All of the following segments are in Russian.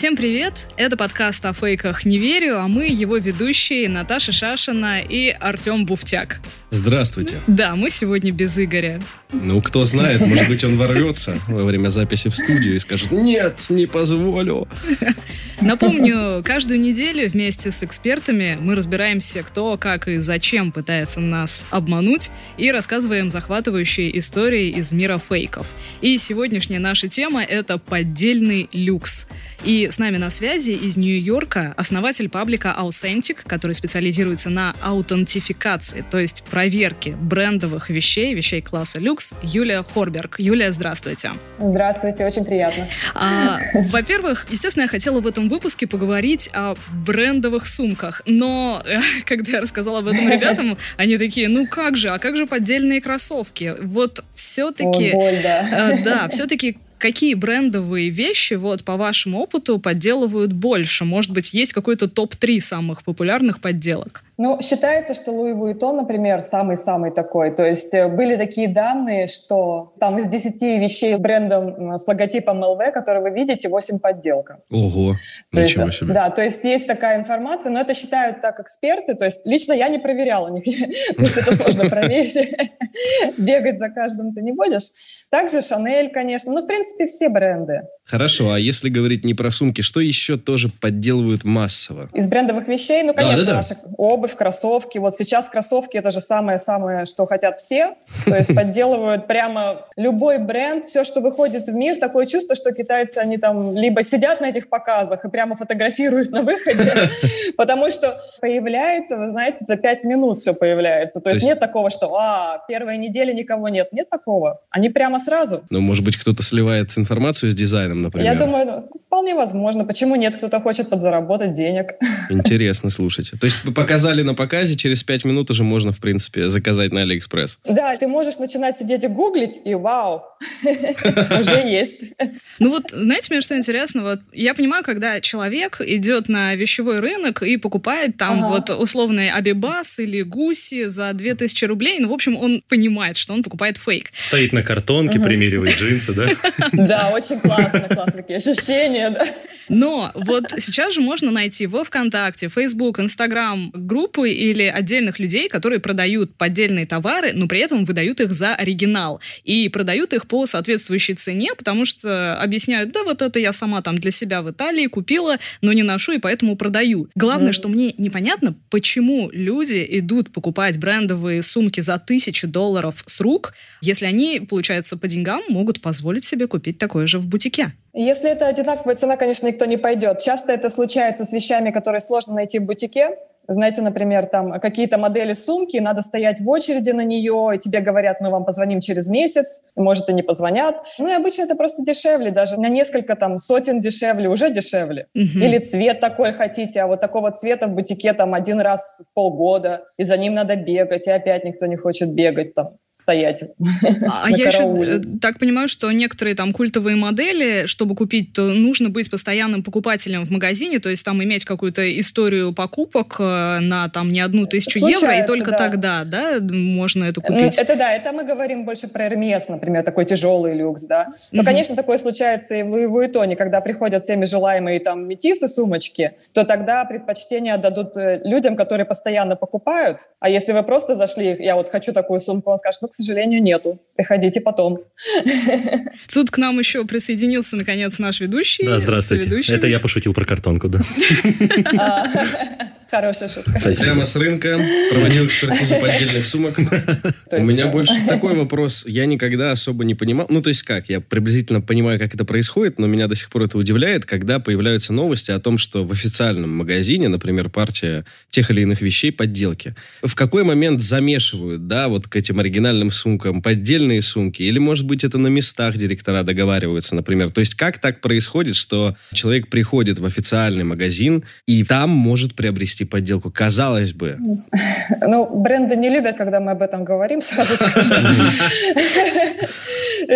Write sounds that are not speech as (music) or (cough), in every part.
Всем привет! Это подкаст о фейках «Не верю», а мы его ведущие Наташа Шашина и Артем Буфтяк. Здравствуйте. Да, мы сегодня без Игоря. Ну, кто знает, может быть, он ворвется во время записи в студию и скажет «Нет, не позволю». Напомню, каждую неделю вместе с экспертами мы разбираемся, кто, как и зачем пытается нас обмануть и рассказываем захватывающие истории из мира фейков. И сегодняшняя наша тема — это поддельный люкс. И с нами на связи из Нью-Йорка основатель паблика Authentic, который специализируется на аутентификации, то есть проверке брендовых вещей, вещей класса люкс, Юлия Хорберг. Юлия, здравствуйте. Здравствуйте, очень приятно. А, во-первых, естественно, я хотела в этом выпуске поговорить о брендовых сумках, но э, (laughs) когда я рассказала об этом ребятам, они такие, ну как же, а как же поддельные кроссовки? Вот все-таки... Да. Э, да, все-таки какие брендовые вещи, вот по вашему опыту, подделывают больше? Может быть, есть какой-то топ-3 самых популярных подделок? Ну, считается, что Луи Вуитон, например, самый-самый такой. То есть э, были такие данные, что там из 10 вещей с брендом, с логотипом ЛВ, который вы видите, 8 подделка. Ого, то ничего есть, себе. Да, то есть есть такая информация, но это считают так эксперты. То есть лично я не проверяла. (laughs) То есть это сложно (laughs) проверить. (laughs) Бегать за каждым ты не будешь. Также Шанель, конечно. Ну, в принципе, все бренды. Хорошо, а если говорить не про сумки, что еще тоже подделывают массово? Из брендовых вещей, ну, конечно, наша обувь, кроссовки. Вот сейчас кроссовки — это же самое-самое, что хотят все. То есть (laughs) подделывают прямо любой бренд, все, что выходит в мир. Такое чувство, что китайцы, они там либо сидят на этих показах и прямо фотографируют (laughs) на выходе, (laughs) потому что появляется, вы знаете, за пять минут все появляется. То есть нет такого, что «А, первая неделя никого нет». Нет такого. Они прямо сразу. Ну, может быть, кто-то сливает информацию с дизайном, например. Я думаю, ну, вполне возможно. Почему нет? Кто-то хочет подзаработать денег. Интересно, слушайте. То есть показали на показе, через пять минут уже можно, в принципе, заказать на Алиэкспресс. Да, ты можешь начинать сидеть и гуглить, и вау, (laughs) уже есть. Ну вот, знаете, мне что интересно, вот я понимаю, когда человек идет на вещевой рынок и покупает там вот условный Абибас или Гуси за 2000 рублей, ну, в общем, он понимает, что он покупает фейк. Стоит на картонке, примеривает джинсы, да? (laughs) Да, очень классно, классные такие ощущения, да. Но вот сейчас же можно найти во ВКонтакте, Facebook, Инстаграм группы или отдельных людей, которые продают поддельные товары, но при этом выдают их за оригинал. И продают их по соответствующей цене, потому что объясняют, да, вот это я сама там для себя в Италии купила, но не ношу и поэтому продаю. Главное, Мгм. что мне непонятно, почему люди идут покупать брендовые сумки за тысячи долларов с рук, если они, получается, по деньгам могут позволить себе купить такое же в бутике. Если это одинаковая цена, конечно, никто не пойдет. Часто это случается с вещами, которые сложно найти в бутике. Знаете, например, там какие-то модели сумки, надо стоять в очереди на нее, и тебе говорят, мы вам позвоним через месяц, может, и не позвонят. Ну и обычно это просто дешевле, даже на несколько там сотен дешевле, уже дешевле. Мгм. Или цвет такой хотите, а вот такого цвета в бутике там один раз в полгода, и за ним надо бегать, и опять никто не хочет бегать там, стоять. (laughs) А на я еще карауле. э, так понимаю, что некоторые там культовые модели, чтобы купить, то нужно быть постоянным покупателем в магазине, то есть там иметь какую-то историю покупок э, на там не одну тысячу евро, и Случается, только да. тогда, да, можно это купить. Это да, это мы говорим больше про Hermes, например, такой тяжелый люкс, да. Но, Мгм. конечно, такое случается и в Луи Вуитоне, когда приходят всеми желаемые там метисы, сумочки, то тогда предпочтение отдадут э, людям, которые постоянно покупают. А если вы просто зашли, я вот хочу такую сумку, он скажет, ну, к сожалению, нету, приходите потом. Тут к нам еще присоединился, наконец, наш ведущий. Да, здравствуйте. Это я пошутил про картонку, да. Хорошая шутка. Прямо с рынка проводил экспертизу поддельных сумок. (laughs) У меня больше (laughs) такой вопрос. Я никогда особо не понимал. Ну, то есть как? Я приблизительно понимаю, как это происходит, но меня до сих пор это удивляет, когда появляются новости о том, что в официальном магазине, например, партия тех или иных вещей подделки. В какой момент замешивают, да, вот к этим оригинальным сумкам поддельные сумки? Или, может быть, это на местах директора договариваются, например? То есть как так происходит, что человек приходит в официальный магазин и там может приобрести нести подделку, казалось бы. Ну, бренды не любят, когда мы об этом говорим, сразу скажу.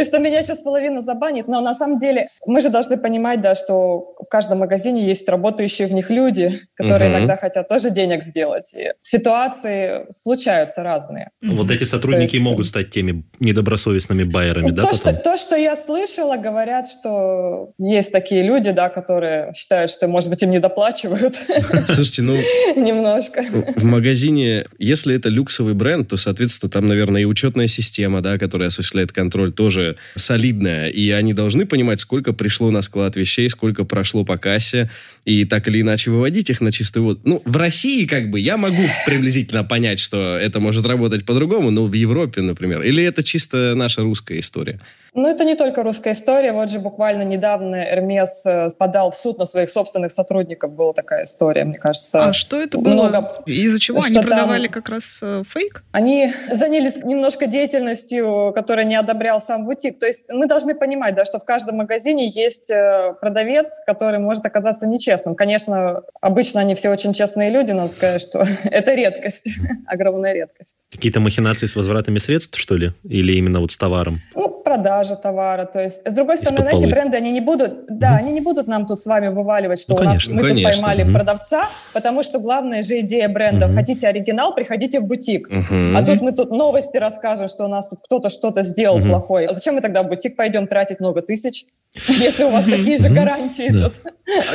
Что меня сейчас половина забанит, но на самом деле мы же должны понимать, да, что в каждом магазине есть работающие в них люди, которые иногда хотят тоже денег сделать. Ситуации случаются разные. Вот эти сотрудники могут стать теми недобросовестными байерами, да? То, что я слышала, говорят, что есть такие люди, да, которые считают, что, может быть, им не доплачивают. Слушайте, ну... (laughs) Немножко. В магазине, если это люксовый бренд, то, соответственно, там, наверное, и учетная система, да, которая осуществляет контроль, тоже солидная. И они должны понимать, сколько пришло на склад вещей, сколько прошло по кассе, и так или иначе выводить их на чистую воду. Ну, в России, как бы, я могу приблизительно понять, что это может работать по-другому, но в Европе, например. Или это чисто наша русская история? Ну, это не только русская история. Вот же буквально недавно Эрмес э, подал в суд на своих собственных сотрудников. Была такая история, мне кажется. А что это было? Много... Из-за чего? Что Они продавали как раз э, фейк? Они занялись немножко деятельностью, которая не одобрял сам бутик. То есть мы должны понимать, да, что в каждом магазине есть э, продавец, который может оказаться нечестным. Конечно, обычно они все очень честные люди, надо сказать, что (laughs) это редкость, (laughs) огромная редкость. Какие-то махинации с возвратами средств, что ли? Или именно вот с товаром? Ну, продажа товара. То есть, с другой стороны, эти бренды, они не будут, да, они не будут нам тут с вами вываливать, что ну, у нас мы конечно. тут поймали mm продавца, потому что главная же идея брендов, mm хотите оригинал, приходите в бутик. mm А тут мы тут новости расскажем, что у нас тут кто-то что-то сделал mm плохое. А зачем мы тогда в бутик пойдем тратить много тысяч? (laughs) Если у вас такие же гарантии тут.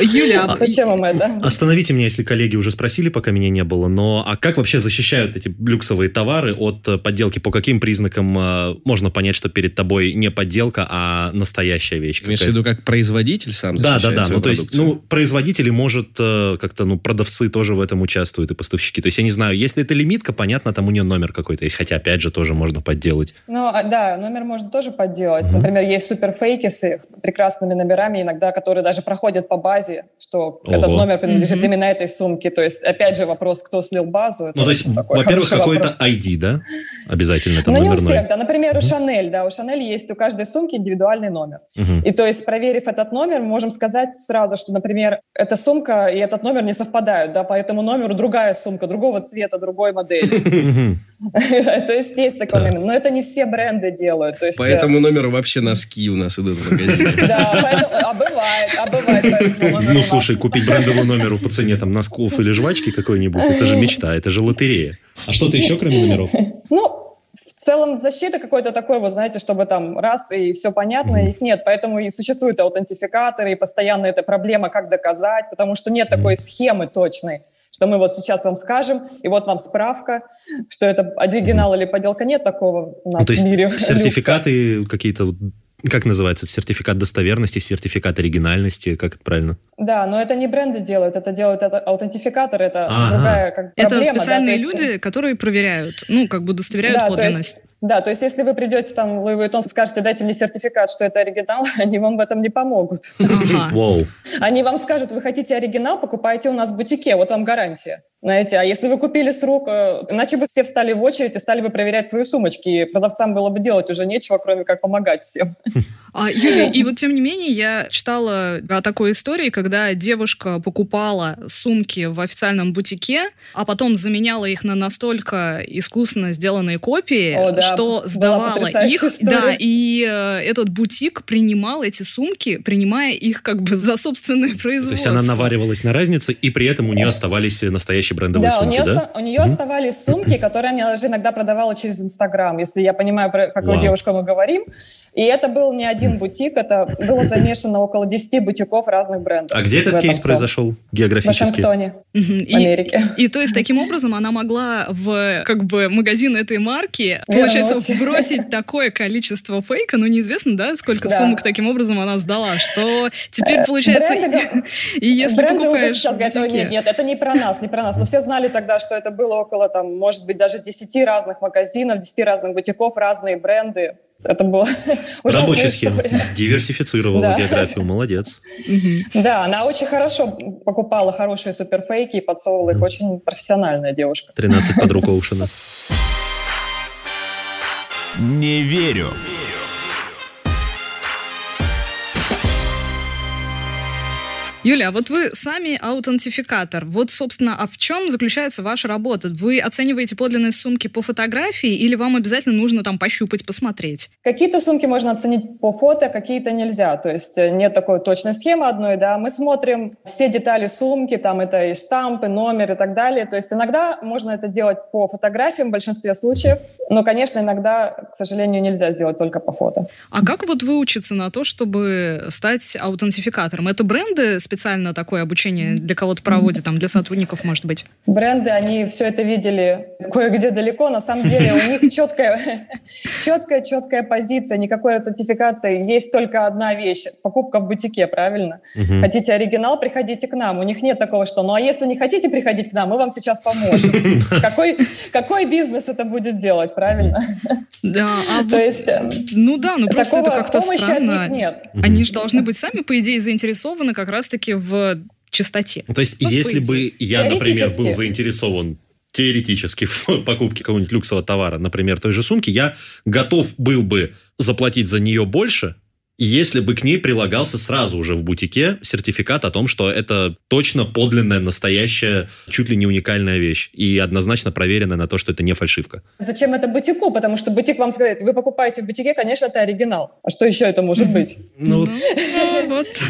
Юля, а (laughs) зачем вам это? Остановите меня, если коллеги уже спросили, пока меня не было, но а как вообще защищают эти люксовые товары от подделки? По каким признакам э, можно понять, что перед тобой не подделка, а настоящая вещь? Имеешь в виду, как производитель сам Да, да, да. Ну, то есть, ну, производители, может, э, как-то, ну, продавцы тоже в этом участвуют и поставщики. То есть, я не знаю, если это лимитка, понятно, там у нее номер какой-то есть, хотя, опять же, тоже можно подделать. Ну, а, да, номер можно тоже подделать. Mm-hmm. Например, есть суперфейки с прекрасными номерами иногда, которые даже проходят по базе, что Ого. этот номер принадлежит mm-hmm. именно этой сумке. То есть, опять же, вопрос, кто слил базу. Ну, то есть, во-первых, какой-то ID, да? Обязательно там Ну, не у всех, да. Например, у Шанель, да, у Шанель есть у каждой сумки индивидуальный номер. Mm-hmm. И то есть, проверив этот номер, можем сказать сразу, что, например, эта сумка и этот номер не совпадают, да, по этому номеру другая сумка, другого цвета, другой модели. (laughs) (laughs) То есть есть такой момент. Но это не все бренды делают. По этому э, номеру вообще носки у нас идут в магазине. (laughs) Да, а бывает, а бывает. Ну, слушай, купить брендовый номер по цене там носков или жвачки какой-нибудь, это же мечта, это же лотерея. А что-то еще, кроме номеров? Ну, целом защита какой-то такой, вы знаете, чтобы там раз и все понятно, mm-hmm. их нет. Поэтому и существуют аутентификаторы, и постоянно эта проблема, как доказать, потому что нет mm-hmm. такой схемы точной что мы вот сейчас вам скажем, и вот вам справка, что это оригинал mm-hmm. или подделка. Нет такого у нас ну, то есть в мире. Сертификаты какие-то как называется? Сертификат достоверности, сертификат оригинальности, как это правильно? Да, но это не бренды делают, это делают это аутентификаторы, это ага. другая как, проблема. Это специальные да, люди, есть... которые проверяют, ну, как бы удостоверяют да, подлинность. Да, то есть если вы придете там в Louis Vuitton, скажете, дайте мне сертификат, что это оригинал, (laughs) они вам в этом не помогут. Ага. Они вам скажут, вы хотите оригинал, покупайте у нас в бутике, вот вам гарантия. Знаете, а если вы купили с рук, э, иначе бы все встали в очередь и стали бы проверять свои сумочки, и продавцам было бы делать уже нечего, кроме как помогать всем. (laughs) А, Юля, и вот тем не менее я читала о такой истории, когда девушка покупала сумки в официальном бутике, а потом заменяла их на настолько искусно сделанные копии, О, да, что сдавала их. История. Да, и э, этот бутик принимал эти сумки, принимая их как бы за собственное производство. То есть она наваривалась на разнице, и при этом у нее оставались настоящие настоящие брендовые да, сумки, у нее, да? у нее mm-hmm. оставались сумки, которые она даже иногда продавала через Инстаграм, если я понимаю, про какую wow. девушку мы говорим. И это был не один бутик, это было замешано около 10 бутиков разных брендов. А где этот кейс всем. произошел географически? В Вашингтоне, mm-hmm. в Америке. И, и то есть таким образом она могла в как бы магазин этой марки, получается, бросить такое количество фейка, ну неизвестно, да, сколько да. сумок таким образом она сдала, что теперь получается, и если покупаешь... сейчас говорят, нет, нет, это не про нас, не про нас. Но все знали тогда, что это было около, там, может быть, даже 10 разных магазинов, 10 разных бутиков, разные бренды. Это было (laughs) Рабочая схема. Диверсифицировала да. географию. Молодец. Да, она очень хорошо покупала хорошие суперфейки и подсовывала их. Очень профессиональная девушка. 13 подруг Оушена. Не верю. Юля, а вот вы сами аутентификатор. Вот, собственно, а в чем заключается ваша работа? Вы оцениваете подлинные сумки по фотографии или вам обязательно нужно там пощупать, посмотреть? Какие-то сумки можно оценить по фото, какие-то нельзя. То есть э, нет такой точной схемы одной, да. Мы смотрим все детали сумки, там это и штампы, номер и так далее. То есть иногда можно это делать по фотографиям в большинстве случаев, но, конечно, иногда, к сожалению, нельзя сделать только по фото. А как вот выучиться на то, чтобы стать аутентификатором? Это бренды специально такое обучение для кого-то проводят, там, для сотрудников, может быть? Бренды, они все это видели кое-где далеко. На самом деле у них (laughs) четкая, четкая, четкая позиция, никакой аутентификации. Есть только одна вещь – покупка в бутике, правильно? Угу. Хотите оригинал, приходите к нам. У них нет такого, что «ну а если не хотите приходить к нам, мы вам сейчас поможем». (laughs) Какой, какой бизнес это будет делать, правильно? (laughs) Да, а То есть, э, ну да, ну просто это как-то странно. нет. Они же должны быть сами, по идее, заинтересованы как раз-таки в чистоте. Ну, то есть, ну, если бы я, например, был заинтересован теоретически в покупке какого-нибудь люксового товара, например, той же сумки, я готов был бы заплатить за нее больше, если бы к ней прилагался сразу уже в бутике сертификат о том, что это точно подлинная, настоящая, чуть ли не уникальная вещь и однозначно проверенная на то, что это не фальшивка. Зачем это бутику? Потому что бутик вам сказать, вы покупаете в бутике, конечно, это оригинал. А что еще это может быть? Ну, вот. (laughs)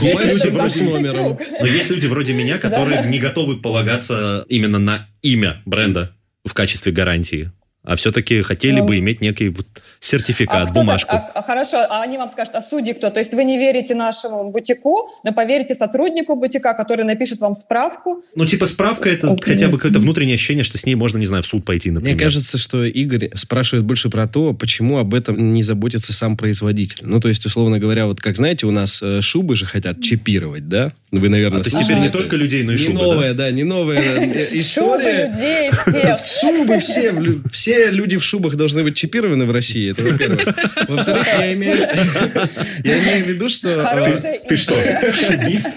Но есть люди вроде меня, которые не готовы полагаться именно на имя бренда в качестве гарантии а все-таки хотели бы иметь некий вот сертификат, а бумажку. А, а, хорошо, а они вам скажут, а судьи кто? То есть вы не верите нашему бутику, но поверите сотруднику бутика, который напишет вам справку? Ну, типа справка это okay. хотя бы какое-то внутреннее ощущение, что с ней можно, не знаю, в суд пойти, например. Мне кажется, что Игорь спрашивает больше про то, почему об этом не заботится сам производитель. Ну, то есть, условно говоря, вот как знаете, у нас э, шубы же хотят чипировать, да? Вы, наверное, а то теперь не только людей, но и шубы, Не новая, да, не новая э, (laughs) история. Шубы людей, все. (laughs) Шубы все, все люди в шубах должны быть чипированы в России, это во-первых. Во-вторых, я имею, (laughs) я имею в виду, что... Ты, ты что, шубист?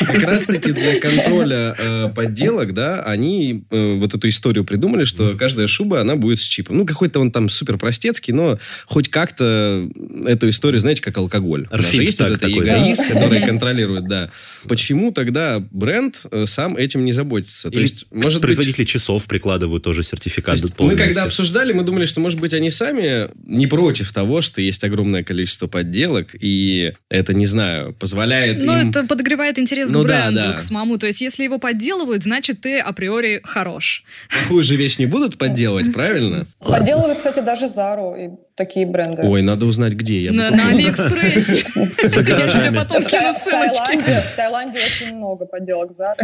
Как раз-таки для контроля э, подделок, да, они э, вот эту историю придумали, что каждая шуба, она будет с чипом. Ну, какой-то он там супер простецкий, но хоть как-то эту историю, знаете, как алкоголь. Арфит, есть вот это эгоист, да? который контролирует, да. Почему тогда бренд э, сам этим не заботится? То есть, может производители быть... часов прикладывают тоже сертификат. Мы когда обсуждали, мы думали, что, может быть, они сами не против того, что есть огромное количество подделок, и это, не знаю, позволяет Ну, им... это подогревает интерес ну, к бренду, да, да. к самому. То есть, если его подделывают, значит, ты априори хорош. Такую же вещь не будут подделывать, правильно? Подделывают, кстати, даже Зару и такие бренды. Ой, надо узнать, где. Я на, на Алиэкспрессе. За гаражами. В Таиланде очень много подделок Зары.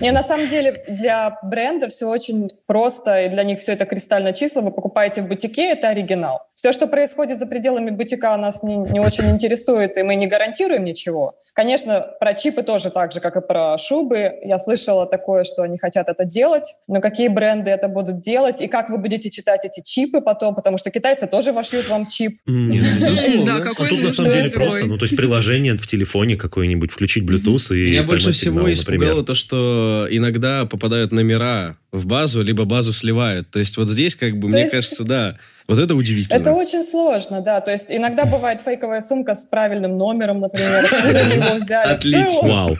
Не, на самом деле, для бренда все очень просто, и для них все это кристально чисто. Вы покупаете в бутике, это оригинал. Все, что происходит за пределами бутика, нас не, не очень интересует, и мы не гарантируем ничего. Конечно, про чипы тоже так же, как и про шубы. Я слышала такое, что они хотят это делать, но какие бренды это будут делать, и как вы будете читать эти чипы потом, потому что китайцы тоже вошьют вам чип. Нет, безусловно. Да, а тут на самом деле просто, ну то есть приложение в телефоне какое-нибудь, включить Bluetooth и Меня больше всего испугало то, что иногда попадают номера в базу, либо базу сливают. То есть вот здесь, как бы, То мне есть... кажется, да, вот это удивительно. Это очень сложно, да. То есть иногда бывает фейковая сумка с правильным номером, например. (laughs) Его взяли. Отлично. Вау.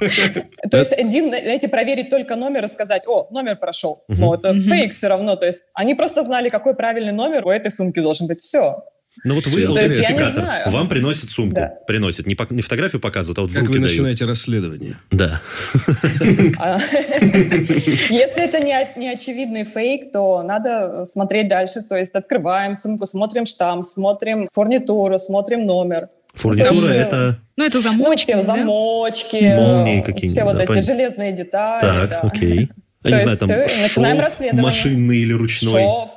То есть один, знаете, проверить только номер и сказать, о, номер прошел. Вот, фейк все равно. То есть они просто знали, какой правильный номер у этой сумки должен быть. Все. Ну вот вы вам приносит сумку, да. приносит, не, не фотографию показывают, а вот в Как вы дают. начинаете расследование. Да. А, (laughs) если это не очевидный фейк, то надо смотреть дальше, то есть открываем сумку, смотрим штамп, смотрим фурнитуру, смотрим номер. Фурнитура это... Ну, это замочки, ну, замочки, молнии какие-нибудь. Все вот эти железные детали. Так, окей. Я То не знаю, там начинаем шов машинный или ручной. Шов,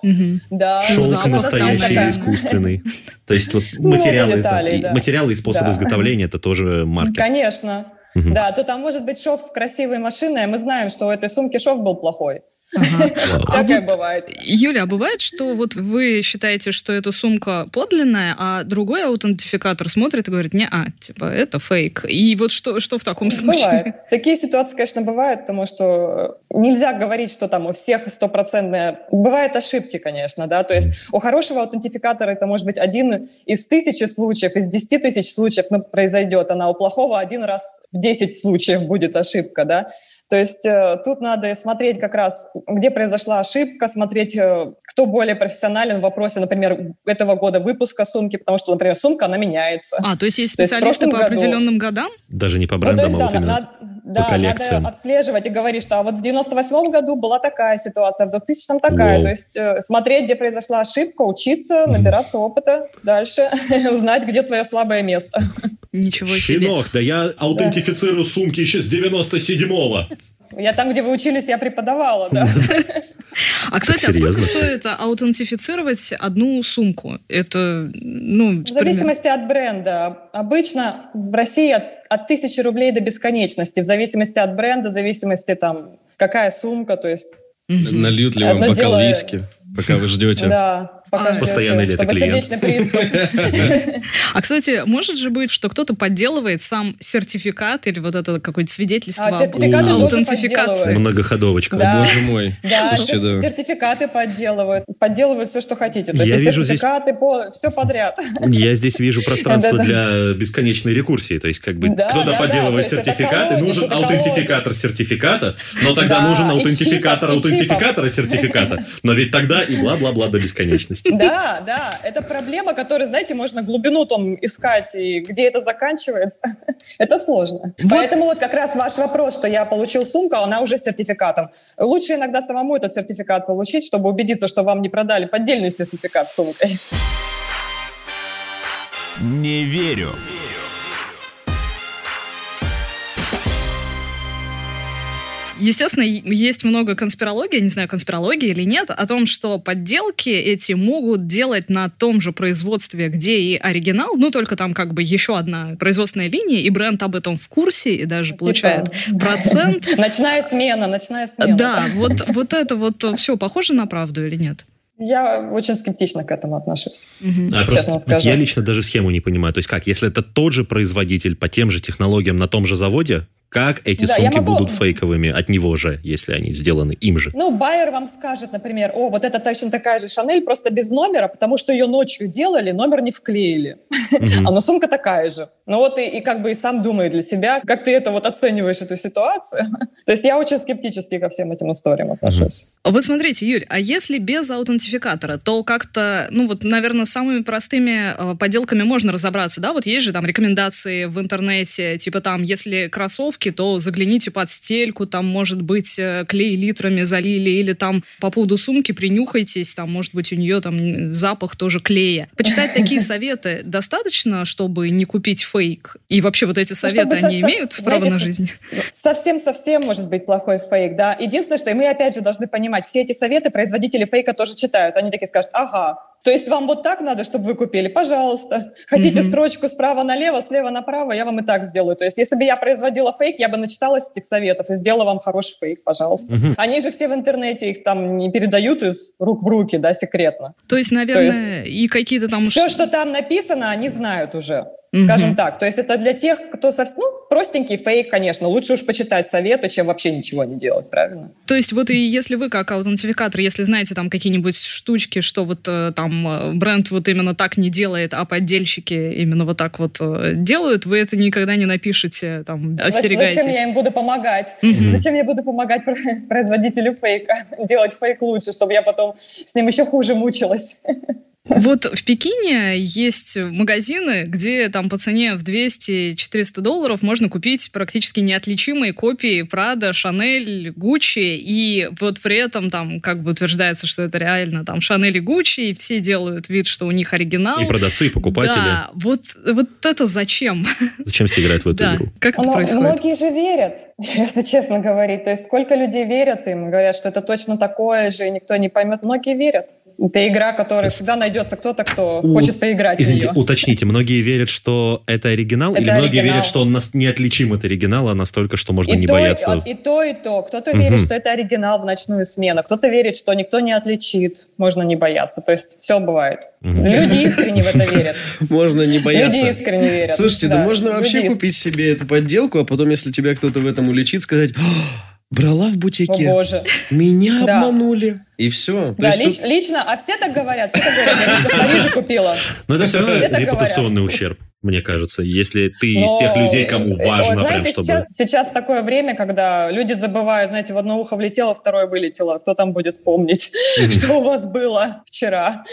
да. Шелк настоящий, (laughs) искусственный. То есть вот материалы, деталей, да. материалы и способы изготовления это тоже маркер. Конечно. Да, то там может быть шов красивой машины, а мы знаем, что у этой сумки шов был плохой. Всякое бывает. Юля, а бывает, что вот вы считаете, что эта сумка подлинная, а другой аутентификатор смотрит и говорит, не, а, типа, это фейк. И вот что, что в таком случае? Бывает. Такие ситуации, конечно, бывают, потому что нельзя говорить, что там у всех стопроцентные... Бывают ошибки, конечно, да, то есть у хорошего аутентификатора это может быть один из тысячи случаев, из десяти тысяч случаев ну, произойдет, а у плохого один раз в десять случаев будет ошибка, да. То есть э, тут надо смотреть как раз, где произошла ошибка, смотреть, э, кто более профессионален в вопросе, например, этого года выпуска сумки, потому что, например, сумка, она меняется. А, то есть есть специалисты есть по году... определенным годам? Даже не по брендам, ну, есть, а вот да, именно надо, да, по коллекциям. надо отслеживать и говорить, что а вот в 98 году была такая ситуация, в 2000 такая. Wow. То есть э, смотреть, где произошла ошибка, учиться, набираться опыта, дальше (laughs) узнать, где твое слабое место. Ничего себе. Щенок, да я аутентифицирую да. сумки еще с 97-го. Я там, где вы учились, я преподавала, да. А, кстати, а сколько стоит аутентифицировать одну сумку? Это, ну... В зависимости от бренда. Обычно в России от, от тысячи рублей до бесконечности. В зависимости от бренда, в зависимости там, какая сумка, то есть... Нальют ли вам бокал виски, пока вы ждете? Да, Пока а, постоянный ли это клиент? (laughs) А, кстати, может же быть, что кто-то подделывает сам сертификат или вот это какое-то свидетельство а, сертификаты аутентификации. Многоходовочка. Да. Боже мой. Да, Слушайте, да. сертификаты подделывают. Подделывают все, что хотите. То Я есть вижу сертификаты, здесь... по... все подряд. Я здесь вижу пространство (laughs) для бесконечной рекурсии. То есть, как бы, кто-то подделывает сертификаты, нужен аутентификатор сертификата, но тогда нужен аутентификатор аутентификатора сертификата. Но ведь тогда и бла-бла-бла до бесконечности есть. Да, да, это проблема, которую, знаете, можно глубину там искать, и где это заканчивается, (laughs) это сложно. Вот. Поэтому вот как раз ваш вопрос, что я получил сумку, а она уже с сертификатом. Лучше иногда самому этот сертификат получить, чтобы убедиться, что вам не продали поддельный сертификат с сумкой. Не верю. Естественно, есть много конспирологии, не знаю, конспирологии или нет, о том, что подделки эти могут делать на том же производстве, где и оригинал, ну, только там как бы еще одна производственная линия, и бренд об этом в курсе, и даже типа... получает процент. (laughs) Ночная смена, ночная смена. Да, вот, вот это вот все похоже на правду или нет? Я очень скептично к этому отношусь. Угу. А скажу. Я лично даже схему не понимаю. То есть как, если это тот же производитель по тем же технологиям на том же заводе, как эти да, сумки могу... будут фейковыми от него же, если они сделаны им же? Ну, байер вам скажет, например, о, вот это точно такая же Шанель, просто без номера, потому что ее ночью делали, номер не вклеили. А но сумка такая же. Ну вот и, и как бы и сам думает для себя, как ты это вот оцениваешь, эту ситуацию. (laughs) То есть я очень скептически ко всем этим историям отношусь. Вот смотрите, Юль, а если без аутентификатора, то как-то, ну вот, наверное, самыми простыми э, поделками можно разобраться, да? Вот есть же там рекомендации в интернете, типа там, если кроссовки, то загляните под стельку, там, может быть, э, клей литрами залили, или там по поводу сумки принюхайтесь, там, может быть, у нее там запах тоже клея. Почитать такие (laughs) советы достаточно, чтобы не купить фейк? И вообще вот эти ну, советы, они имеют право на жизнь? Совсем-совсем может быть плохой фейк, да. Единственное, что и мы опять же должны понимать, все эти советы производители фейка тоже читают. Они такие скажут, ага, то есть вам вот так надо, чтобы вы купили? Пожалуйста. Хотите mm-hmm. строчку справа налево, слева направо, я вам и так сделаю. То есть если бы я производила фейк, я бы начиталась этих советов и сделала вам хороший фейк, пожалуйста. Mm-hmm. Они же все в интернете, их там не передают из рук в руки, да, секретно. То есть, наверное, То есть, и какие-то там... Все, что там написано, они знают уже скажем так. То есть это для тех, кто совсем, ну, простенький фейк, конечно. Лучше уж почитать советы, чем вообще ничего не делать, правильно? То есть вот и если вы как аутентификатор, если знаете там какие-нибудь штучки, что вот э, там э, бренд вот именно так не делает, а поддельщики именно вот так вот э, делают, вы это никогда не напишите, там, остерегаетесь. Зачем я им буду помогать? Зачем я буду помогать (laughs) производителю фейка (laughs) делать фейк лучше, чтобы я потом с ним еще хуже мучилась? (laughs) Вот в Пекине есть магазины, где там по цене в 200-400 долларов можно купить практически неотличимые копии Прада, Шанель, Гуччи, и вот при этом там как бы утверждается, что это реально там Шанель и Гуччи, и все делают вид, что у них оригинал. И продавцы, и покупатели. Да, вот, вот это зачем? Зачем все играют в эту да. игру? Как это Но, происходит? Многие же верят, (laughs) если честно говорить. То есть сколько людей верят им, говорят, что это точно такое же, и никто не поймет. Многие верят. Это игра, которая всегда найдется кто-то, кто У... хочет поиграть Извините, в нее. уточните, многие верят, что это оригинал, это или оригинал. многие верят, что он нас неотличим от оригинала настолько, что можно и не то, бояться? И, и то, и то. Кто-то угу. верит, что это оригинал в ночную смену, кто-то верит, что никто не отличит, можно не бояться. То есть все бывает. Угу. Люди искренне в это (laughs) верят. Можно не бояться. Люди искренне верят. Слушайте, да, можно вообще купить себе эту подделку, а потом, если тебя кто-то в этом уличит, сказать брала в бутике. О, боже. Меня да. обманули. И все. Да, лич, тут... лично, а все так говорят, все так говорят. Я в Париже купила. Но это все равно репутационный ущерб мне кажется, если ты Но, из тех людей, кому важно знаете, прям, чтобы... Сейчас, сейчас такое время, когда люди забывают, знаете, в одно ухо влетело, второе вылетело. Кто там будет помнить, что у вас было вчера?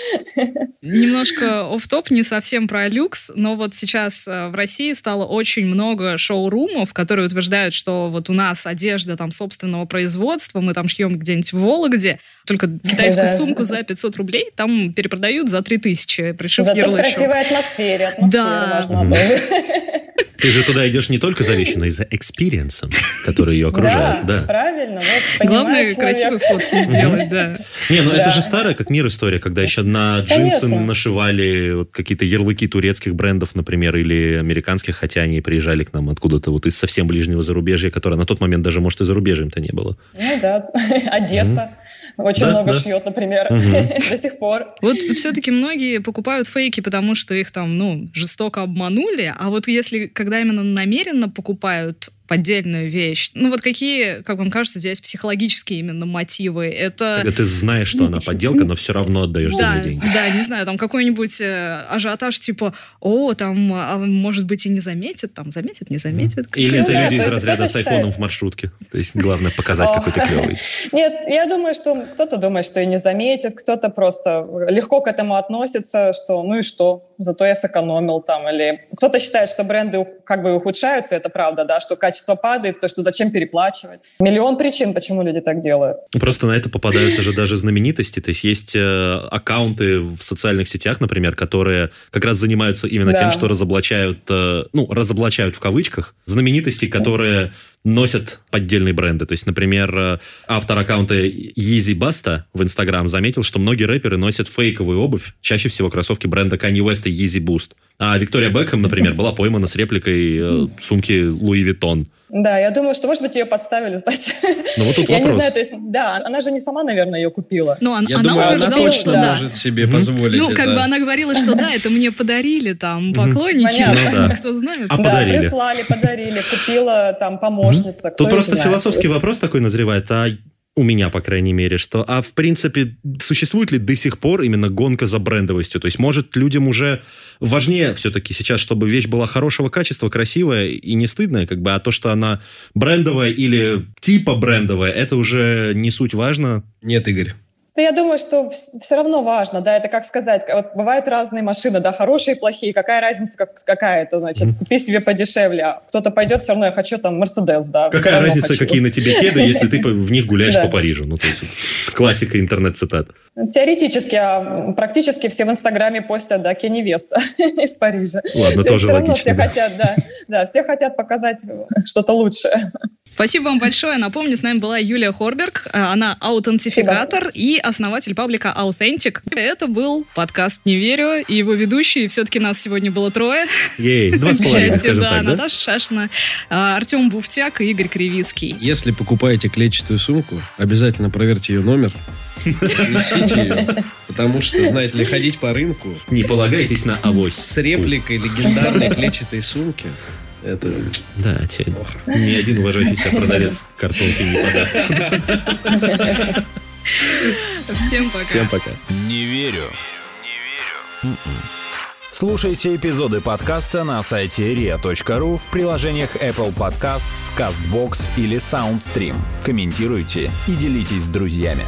Немножко оф топ не совсем про люкс, но вот сейчас э, в России стало очень много шоурумов, которые утверждают, что вот у нас одежда там собственного производства, мы там шьем где-нибудь в Вологде, только китайскую сумку за 500 рублей там перепродают за 3000, пришив Зато ярлычок. в красивой атмосфере, атмосфера да. Важна (laughs) Ты же туда идешь не только за вещью, но и за experience ом, который ее окружает. Да, да. правильно. Вот, Главное, красивые фотки сделать, да. Не, ну это же старая, как мир история, когда еще на джинсы нашивали какие-то ярлыки турецких брендов, например, или американских, хотя они приезжали к нам откуда-то вот из совсем ближнего зарубежья, которое на тот момент даже, может, и зарубежьем-то не было. Ну да, (laughs) Одесса. Очень да, много да. шьет, например, угу. (laughs) до сих пор. Вот все-таки многие покупают фейки, потому что их там, ну, жестоко обманули, а вот если, когда именно намеренно покупают поддельную вещь. Ну вот какие, как вам кажется, здесь психологические именно мотивы? Это... Когда ты знаешь, что она подделка, но все равно отдаешь да, за нее деньги. Да, не знаю, там какой-нибудь э, ажиотаж типа, о, там, а, может быть, и не заметит, там, заметит, не заметит. Или это люди из разряда с айфоном в маршрутке. То есть главное показать, какой ты клевый. (laughs) Нет, я думаю, что кто-то думает, что и не заметит, кто-то просто легко к этому относится, что ну и что, зато я сэкономил там. Или кто-то считает, что бренды как бы ухудшаются, это правда, да, что качество падает, то что зачем переплачивать. Миллион причин, почему люди так делают. Просто на это попадаются же даже знаменитости. То есть есть э, аккаунты в социальных сетях, например, которые как раз занимаются именно тем, что разоблачают, э, ну, разоблачают в кавычках знаменитостей, которые носят поддельные бренды. То есть, например, э, автор аккаунта Yeezy Basta в Instagram заметил, что многие рэперы носят фейковую обувь, чаще всего кроссовки бренда Kanye West и Yeezy Boost. А Виктория Бекхэм, например, была поймана с репликой э, сумки Louis Vuitton. Да, я думаю, что, может быть, ее подставили, (laughs) знаете. Ну вот тут я вопрос. не знаю, то есть, да, она же не сама, наверное, ее купила. Ну, я она думаю, утверждала, она точно да. может себе позволить Ну, как бы она говорила, что да, это мне подарили там поклонники, (laughs) ну, да. кто знает. А подарили. Да, прислали, подарили, купила там помощница. Тут просто философский вопрос такой назревает, а у меня, по крайней мере, что, а в принципе, существует ли до сих пор именно гонка за брендовостью? То есть, может, людям уже важнее все-таки сейчас, чтобы вещь была хорошего качества, красивая и не стыдная, как бы, а то, что она брендовая или типа брендовая, это уже не суть важно? Нет, Игорь. Да я думаю, что все равно важно, да, это как сказать, вот бывают разные машины, да, хорошие и плохие, какая разница, как, какая это, значит, купи себе подешевле, а кто-то пойдет, все равно я хочу там Мерседес, да. Какая разница, хочу. какие на тебе кеды, если ты в них гуляешь (laughs) по Парижу, ну, то есть классика интернет-цитат. Теоретически, а практически все в Инстаграме постят, да, Кенни Веста (laughs) из Парижа. Ладно, тоже логично. все хотят, да, да, все хотят показать что-то лучшее. Спасибо вам большое. Напомню, с нами была Юлия Хорберг. Э, она аутентификатор и основатель паблика Authentic. Это был подкаст «Не верю» и его ведущий. Все-таки нас сегодня было трое. Ей, два с половиной, скажем да, так, да? Наташа Шашина, э, Артем Буфтяк и Игорь Кривицкий. Если покупаете клетчатую сумку, обязательно проверьте ее номер. Несите ее. Потому что, знаете ли, ходить по рынку... Не полагайтесь на авось. С репликой легендарной клетчатой сумки это... Да, тебе (laughs) ни один уважающий себя продавец картонки не подаст. Всем пока. Всем пока. Не верю. Не верю. Слушайте эпизоды подкаста на сайте ria.ru в приложениях Apple Podcasts, CastBox или SoundStream. Комментируйте и делитесь с друзьями.